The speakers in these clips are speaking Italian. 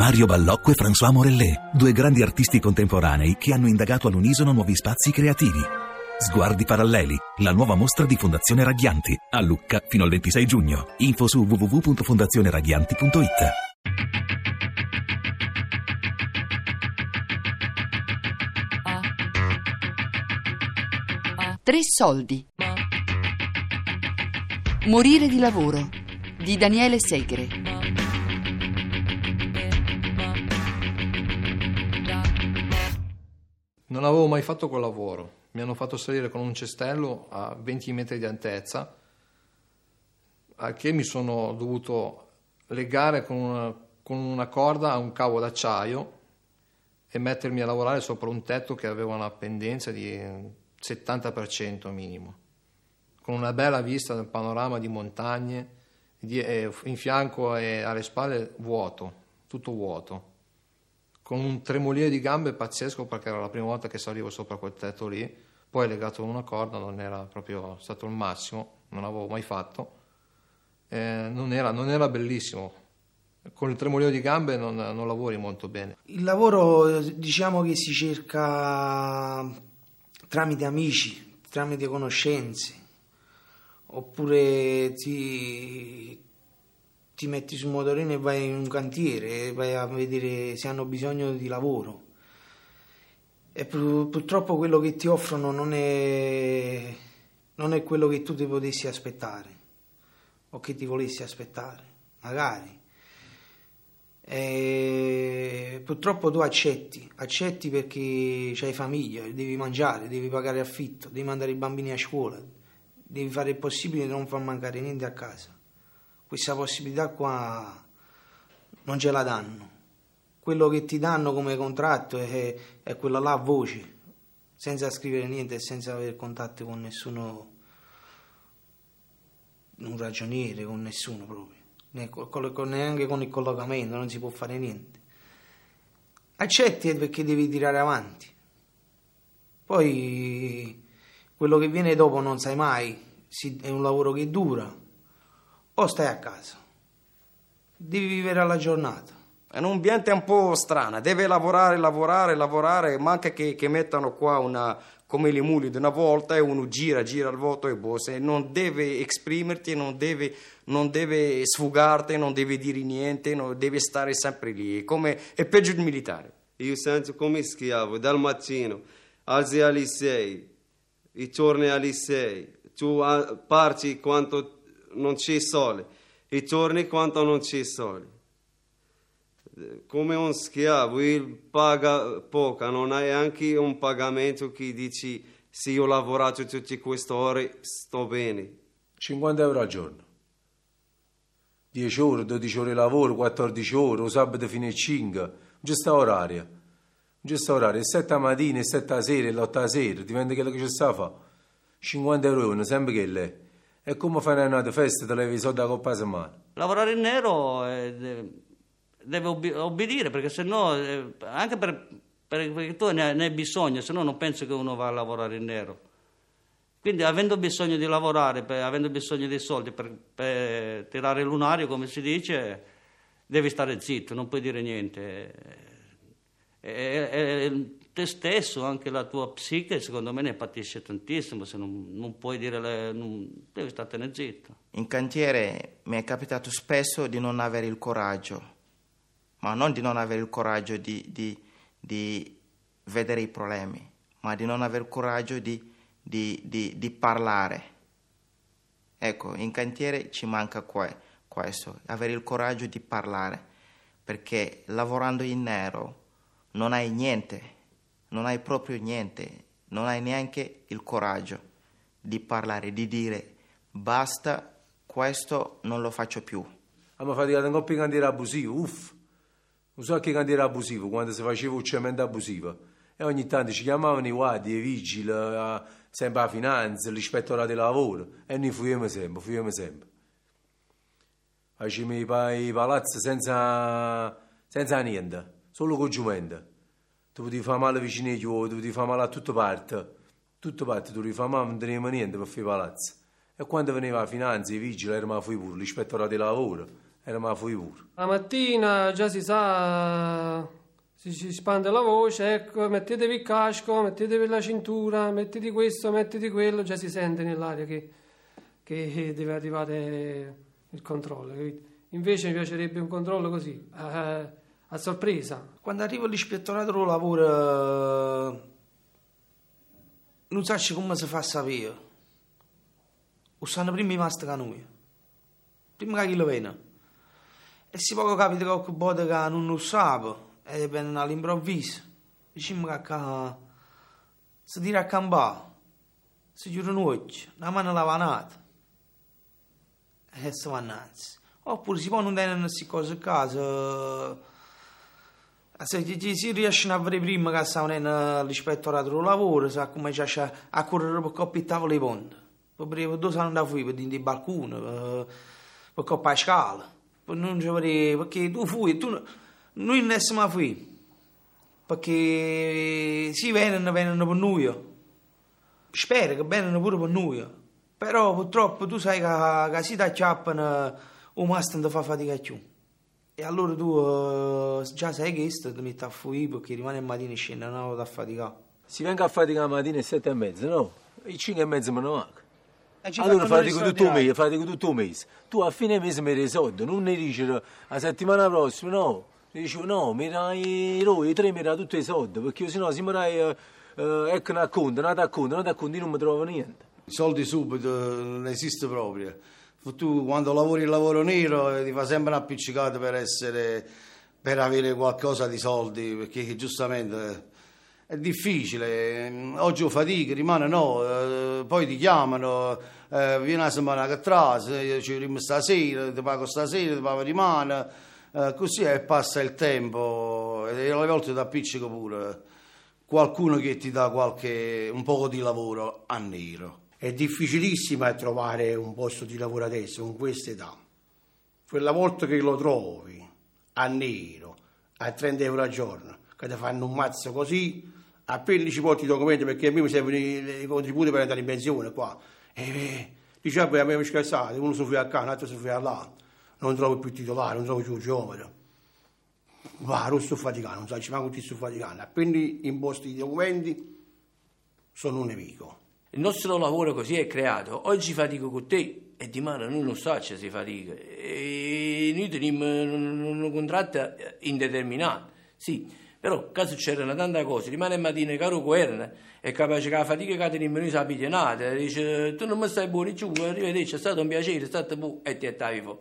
Mario Ballocco e François Morellet, due grandi artisti contemporanei che hanno indagato all'unisono nuovi spazi creativi. Sguardi paralleli, la nuova mostra di Fondazione Raghianti, a Lucca fino al 26 giugno. Info su www.fondazioneraghianti.it. Tre soldi. Morire di lavoro di Daniele Segre. Non avevo mai fatto quel lavoro. Mi hanno fatto salire con un cestello a 20 metri di altezza, al che mi sono dovuto legare con una, con una corda a un cavo d'acciaio e mettermi a lavorare sopra un tetto che aveva una pendenza di 70% minimo, con una bella vista del panorama di montagne, in fianco e alle spalle vuoto, tutto vuoto, con un tremolio di gambe pazzesco perché era la prima volta che salivo sopra quel tetto lì, poi legato a una corda non era proprio stato il massimo, non l'avevo mai fatto, eh, non, era, non, era, bellissimo. Con il tremolio di gambe non, non lavori molto bene. Il lavoro diciamo che si cerca tramite amici, tramite conoscenze, oppure ti, ti metti sul motorino e vai in un cantiere e vai a vedere se hanno bisogno di lavoro. E purtroppo quello che ti offrono non è, non è quello che tu ti potessi aspettare o che ti volessi aspettare, magari. E purtroppo tu accetti, accetti perché hai famiglia, devi mangiare, devi pagare affitto, devi mandare i bambini a scuola, devi fare il possibile di non far mancare niente a casa. Questa possibilità qua non ce la danno. Quello che ti danno come contratto è, è quella là a voce, senza scrivere niente senza avere contatto con nessuno, un ragioniere, con nessuno proprio neanche con il collocamento, non si può fare niente. Accetti perché devi tirare avanti. Poi quello che viene dopo non sai mai, è un lavoro che dura, o stai a casa. Devi vivere alla giornata. È un ambiente un po' strano, deve lavorare, lavorare, lavorare, manca che, che mettano qua una, come le muli di una volta e uno gira, gira il voto e boh, se non deve esprimerti, non deve, non deve sfogarti, non deve dire niente, non deve stare sempre lì, come, è peggio il militare. Io sento come schiavo, dal mattino, alzi alle 6, e torni alle 6, tu parti quando non c'è sole, e torni quando non c'è sole come un schiavo, il paga poco, non hai anche un pagamento che dici se io ho lavorato tutte queste ore sto bene. 50 euro al giorno. 10 ore, 12 ore di lavoro, 14 ore, sabato fino a 5, non c'è sta orario. Non c'è sta orario, 7 mattina, e 7 a sera, e 8 a sera, dipende da quello che c'è sta a fare. 50 euro, sempre che lei. È come fare una festa, te levi i soldi a coppa settimana. Lavorare in nero è deve obbe- obbedire perché se no, eh, anche per, per, perché tu ne, ne hai bisogno, se no non penso che uno va a lavorare in nero. Quindi avendo bisogno di lavorare, per, avendo bisogno dei soldi per, per, tirare il lunario, come si dice, devi stare zitto, non puoi dire niente. E, e, e te stesso, anche la tua psiche, secondo me ne patisce tantissimo se non, non puoi dire, le, non, devi startene zitto. In cantiere mi è capitato spesso di non avere il coraggio ma non di non avere il coraggio di, di, di vedere i problemi, ma di non avere il coraggio di, di parlare. Ecco, in cantiere ci manca questo, avere il coraggio di parlare, perché lavorando in nero non hai niente, non hai proprio niente, non hai neanche il coraggio di parlare, di dire basta, questo non lo faccio più. Abbiamo fatto un coppia cantiere abusivo, uff. Lo so che era abusivo, quando si faceva il cemento abusivo. E ogni tanto ci chiamavano i guardi, i vigili, sempre la finanza, l'ispettorato del lavoro. E noi fuiamo sempre, fuiamo sempre. Facevamo i, i palazzi senza, senza niente, solo con giumento. Tu potevi fare male vicino agli uomini, tu potevi fare male a tutte parti. Tutte parti tu potevi fare male, non tenevamo niente per fare i palazzi. E quando veniva la finanza, i vigili, eravamo fuori pure, l'ispettorato del lavoro era ma fui pure. La mattina già si sa, si, si spande la voce, ecco, mettetevi il casco, mettetevi la cintura, mettete questo, mettete quello, già si sente nell'aria che, che deve arrivare il controllo. Invece mi piacerebbe un controllo così, a, a sorpresa. Quando arriva l'ispettorato del lavoro, non sa come si fa a sapere. O sanno prima i masti noi. Prima che chi lo viene. E si può capire qualche volta che non lo sa, e viene all'improvviso. Diciamo che si tira a campare, si un occhio, una mano lavanata. E si va innanzi. Oppure si può non tenere queste cose a casa. Se ci si riesce a vedere prima che sta venendo l'ispettorato del lavoro, sa come c'è a correre per coppia tavole di ponte. Per due sanno da fuori, per dentro il balcone, per, coppia scala. Per non ci vedere, perché tu fui, tu noi non siamo qui. Perché si vengono, vengono per noi. Spero che vengano pure per noi. Però purtroppo tu sai che, che si ti acciappano, o mastro non ti fa fatica più. E allora tu uh, già sai questo, ti metti a fuori perché rimane il mattino e scende una volta a faticare. Si venga a faticare la mattina alle sette e mezza, no? E cinque e mezza me ne manca. E ci Allora fatico le tutto il mese, fatico tutto il mese. Tu a fine mese mi soldi, non ne dici la settimana prossima, no. Dici no, mi dai i roi, i tre mi dai tutti i soldi, perché sennò se mi dai eh, eh, ecco un acconto, un acconto, un acconto, io non mi trovo niente. I soldi subito non esiste proprio. Tu quando lavori il lavoro nero eh, ti fa sempre una appiccicata per essere per avere qualcosa di soldi, perché giustamente è difficile. Oggi ho fatica, rimane no, eh, poi ti chiamano, eh, vieni una settimana che tra, se ci rimane stasera, ti pago stasera, ti pago rimane, eh, così e passa il tempo e alle volte ti appiccica pure qualcuno che ti dà qualche, un poco di lavoro a nero. È difficilissimo trovare un posto di lavoro adesso con questa età. Quella volta che lo trovi a nero, a 30 euro al giorno, che ti fanno un mazzo così, appena ci porti i documenti perché a me mi servono i, contributi per andare in pensione qua. E eh, dice, vabbè, a me mi scherzate, uno si fa qua, un altro si fa là, non trovo più titolare, non trovo più giovane. Va, non sto faticando, non so, ci manco ti sto faticando. Appena imposti i documenti, sono un nemico. Il nostro lavoro così è creato. Oggi fatico con te e domani noi non so se si fatica. E noi teniamo un, contratto indeterminato. Sì, però caso c'erano tante cose, rimane mattina caro governo è capace che la fatica che teniamo noi sia pigliata. Dice tu non mi stai buono giù, arrivederci, è stato un piacere, è stato buono e ti attavi fuori.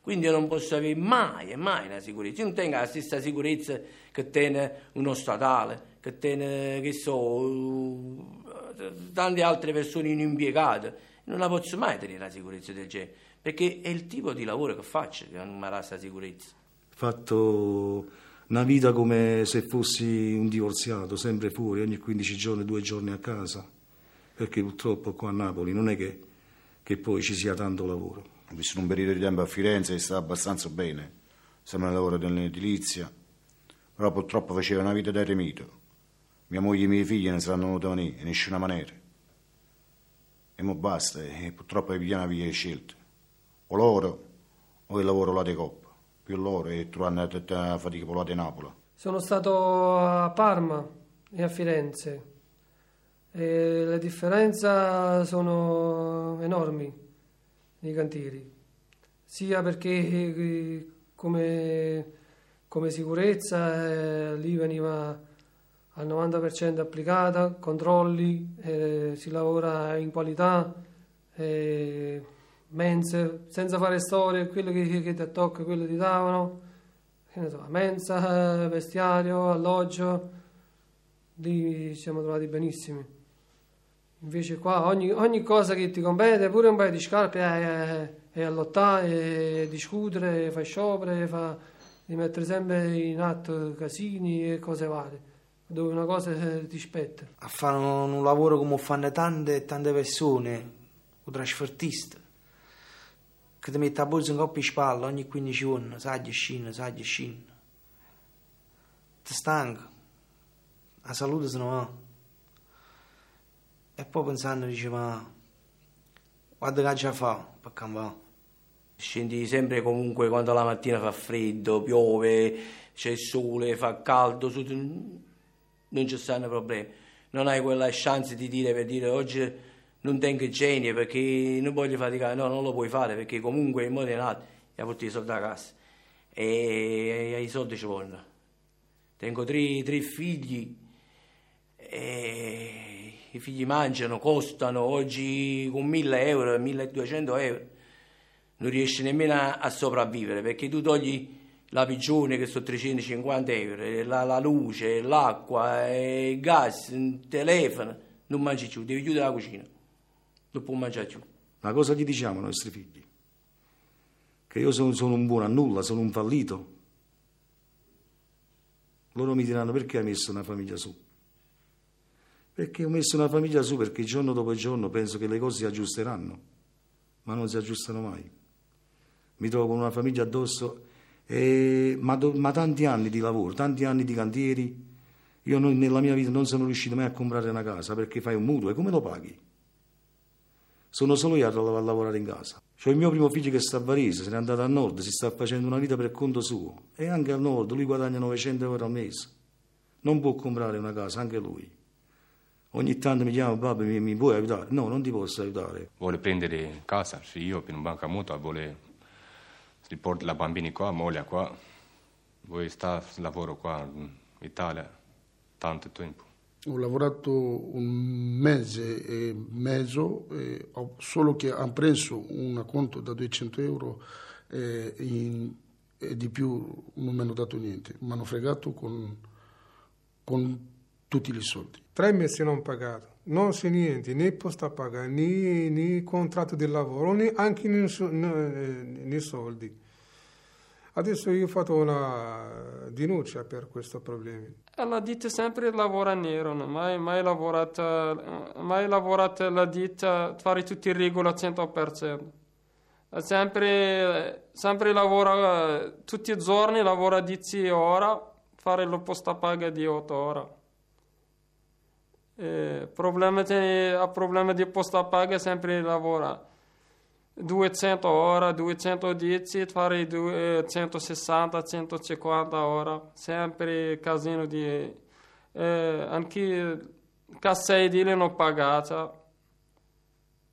Quindi io non posso avere mai e mai una sicurezza. Io non tengo la stessa sicurezza che tiene uno statale, che tiene, che so, tante altre persone impiegate. Non la posso mai tenere la sicurezza del genere, perché è il tipo di lavoro che faccio che non mi dà questa sicurezza. fatto una vita come se fossi un divorziato, sempre fuori, ogni 15 giorni, due giorni a casa, perché purtroppo qua a Napoli non è che, che poi ci sia tanto lavoro. Ho vissuto un periodo di tempo a Firenze e stava abbastanza bene, sempre nel lavoro dell'edilizia, però purtroppo faceva una vita da eremito. Mia moglie e i miei figli non saranno venire in nessuna maniera. E mo basta, e purtroppo è piena via scelte. O loro o il lavoro là di coppa. Più loro e trovare tutta fatica per là di Napoli. Sono stato a Parma e a Firenze e le differenze sono enormi nei cantieri, sia perché eh, come, come sicurezza eh, lì veniva al 90% applicata, controlli, eh, si lavora in qualità, eh, mense, senza fare storie, quello che, che ti tocca, quello ti davano, so, mensa, vestiario, alloggio, lì ci siamo trovati benissimi. Invece qua ogni, ogni cosa che ti compete, pure un paio di scarpe, è, è, è a lottare, è discutere, fa sciopere, fa, di mettere sempre in atto casini e cose varie, dove una cosa eh, ti spetta. A fare un, un lavoro come fanno tante e tante persone, un trasportista, che ti mette a bolsa in coppia in spalla ogni 15 giorni, saggi e scina, saggi e scina. Ti stanca, la salute se ne va. E poi pensando dice, ma guarda che già fa per cambiare. Scendi sempre comunque quando la mattina fa freddo, piove, c'è il sole, fa caldo, non ci stanno problemi. Non hai quella chance di dire per dire oggi non tengo genio perché non voglio faticare, no, non lo puoi fare perché comunque il modo è nato e ha portato i soldi a casa e, e i soldi ci vogliono. Tengo tre, tre figli e i figli mangiano, costano, oggi con 1000 euro, 1200 euro non riesci nemmeno a, a sopravvivere perché tu togli la pigione che sono 350 euro, la, la luce, l'acqua, il gas, il telefono, non mangi più, devi chiudere la cucina, non puoi mangiare più. Ma cosa gli diciamo ai nostri figli? Che io sono, sono un buono a nulla, sono un fallito? Loro mi diranno perché hai messo una famiglia su? Perché ho messo una famiglia su perché giorno dopo giorno penso che le cose si aggiusteranno, ma non si aggiustano mai. Mi trovo con una famiglia addosso, e, ma, ma tanti anni di lavoro, tanti anni di cantieri. Io non, nella mia vita non sono riuscito mai a comprare una casa perché fai un mutuo e come lo paghi? Sono solo io a, a lavorare in casa. C'ho il mio primo figlio che sta a Varese, se n'è andato al nord, si sta facendo una vita per conto suo. E anche al nord lui guadagna 900 euro al mese. Non può comprare una casa, anche lui. Ogni tanto mi chiama, babbo, mi, mi puoi aiutare? No, non ti posso aiutare. Vuole prendere casa, sì, io per un banca mutua vuole riportare la bambina qua, moglie qua. Vuoi stare lavoro qua in Italia tanto tempo. Ho lavorato un mese e mezzo, e ho, solo che hanno preso un conto da 200 euro e, in, e di più non mi hanno dato niente. Mi hanno fregato con, con tutti i soldi. Tre mesi non pagato, non c'è niente, né posta paga, né, né contratto di lavoro, né anche né, né, soldi. Adesso io ho fatto una denuncia per questo problema. La ditta sempre lavora nero, non mai, mai lavorata, mai lavorata la ditta, fare tutti i regoli al 100%. Sempre, sempre lavora, tutti i giorni lavora 10 ore, fare la posta paga di 8 ore. Eh, problema di, a problema di posta paga sempre lavora 200 ore, 210, fare 160, 150 ore, sempre casino di... Eh, anche cassa edile non pagata,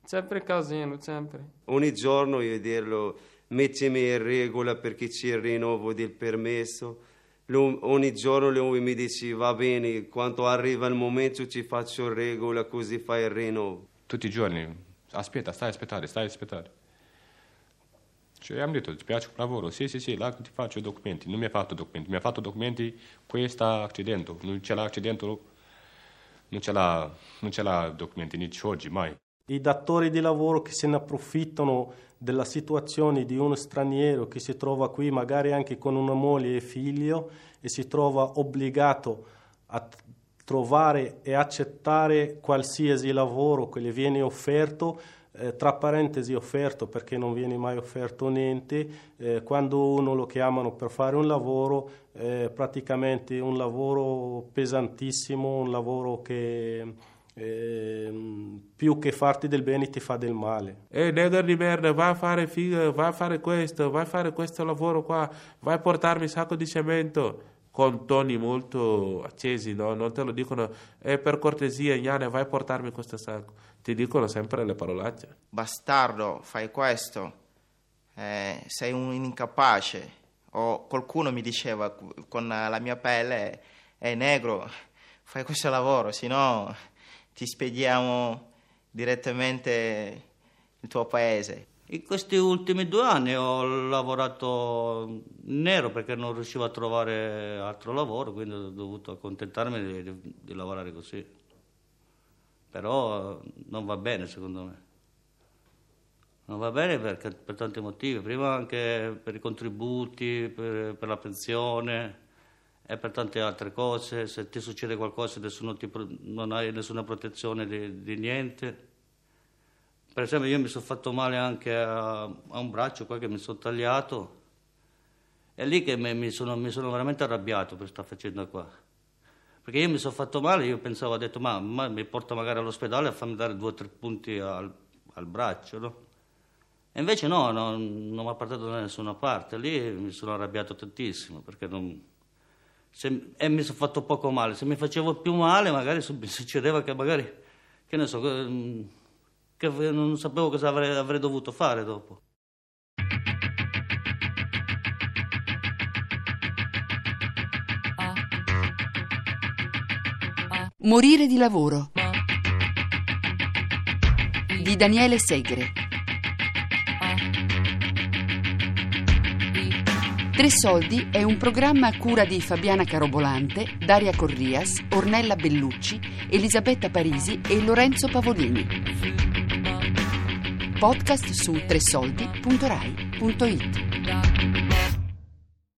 sempre casino, sempre. Ogni giorno io dirlo, mettimi in regola perché c'è il rinnovo del permesso, ogni giorno lui mi dice va bene, quando arriva il momento ci faccio regola così fai il rinnovo. Tutti i giorni, aspetta, stai a aspettare, stai a aspettare. Cioè, abbiamo detto, ti piace il lavoro? Sì, sì, sì, là ti faccio i documenti. Non mi ha fatto documenti, mi ha fatto documenti, questo accidente, non c'è l'accidente, non ce l'ha, non ce l'ha documenti, né oggi, mai. I datori di lavoro che se ne approfittano della situazione di uno straniero che si trova qui magari anche con una moglie e figlio e si trova obbligato a trovare e accettare qualsiasi lavoro che gli viene offerto, eh, tra parentesi offerto perché non viene mai offerto niente, eh, quando uno lo chiamano per fare un lavoro, eh, praticamente un lavoro pesantissimo, un lavoro che eh, più che farti del bene ti fa del male. Ehi, negro di merda, vai a fare figa, vai a fare questo, vai a fare questo lavoro qua, vai a portarmi un sacco di cemento. Con toni molto accesi, no? Non te lo dicono, eh, per cortesia, Iane, vai a portarmi questo sacco. Ti dicono sempre le parolacce. Bastardo, fai questo, eh, sei un incapace. O qualcuno mi diceva con la mia pelle, è negro, fai questo lavoro, se no ti spediamo direttamente il tuo paese. In questi ultimi due anni ho lavorato nero perché non riuscivo a trovare altro lavoro, quindi ho dovuto accontentarmi di, di, di lavorare così. Però non va bene secondo me. Non va bene perché, per tanti motivi, prima anche per i contributi, per, per la pensione e per tante altre cose. Se ti succede qualcosa ti, non hai nessuna protezione di, di niente. Per esempio io mi sono fatto male anche a, a un braccio qua che mi sono tagliato. È lì che mi, sono, mi sono, veramente arrabbiato per questa faccenda qua. Perché io mi sono fatto male, io pensavo, ho detto, ma, ma mi porta magari all'ospedale a farmi dare due o tre punti al, al braccio, no? E invece no, no non mi ha portato da nessuna parte. Lì mi sono arrabbiato tantissimo perché non... Se, e mi sono fatto poco male. Se mi facevo più male, magari succedeva che magari, che ne so, che, che non sapevo cosa avrei, avrei dovuto fare dopo. Morire di lavoro di Daniele Segre. Tre soldi è un programma a cura di Fabiana Carobolante, Daria Corrias, Ornella Bellucci, Elisabetta Parisi e Lorenzo Pavolini. Podcast su tresoldi.rai.it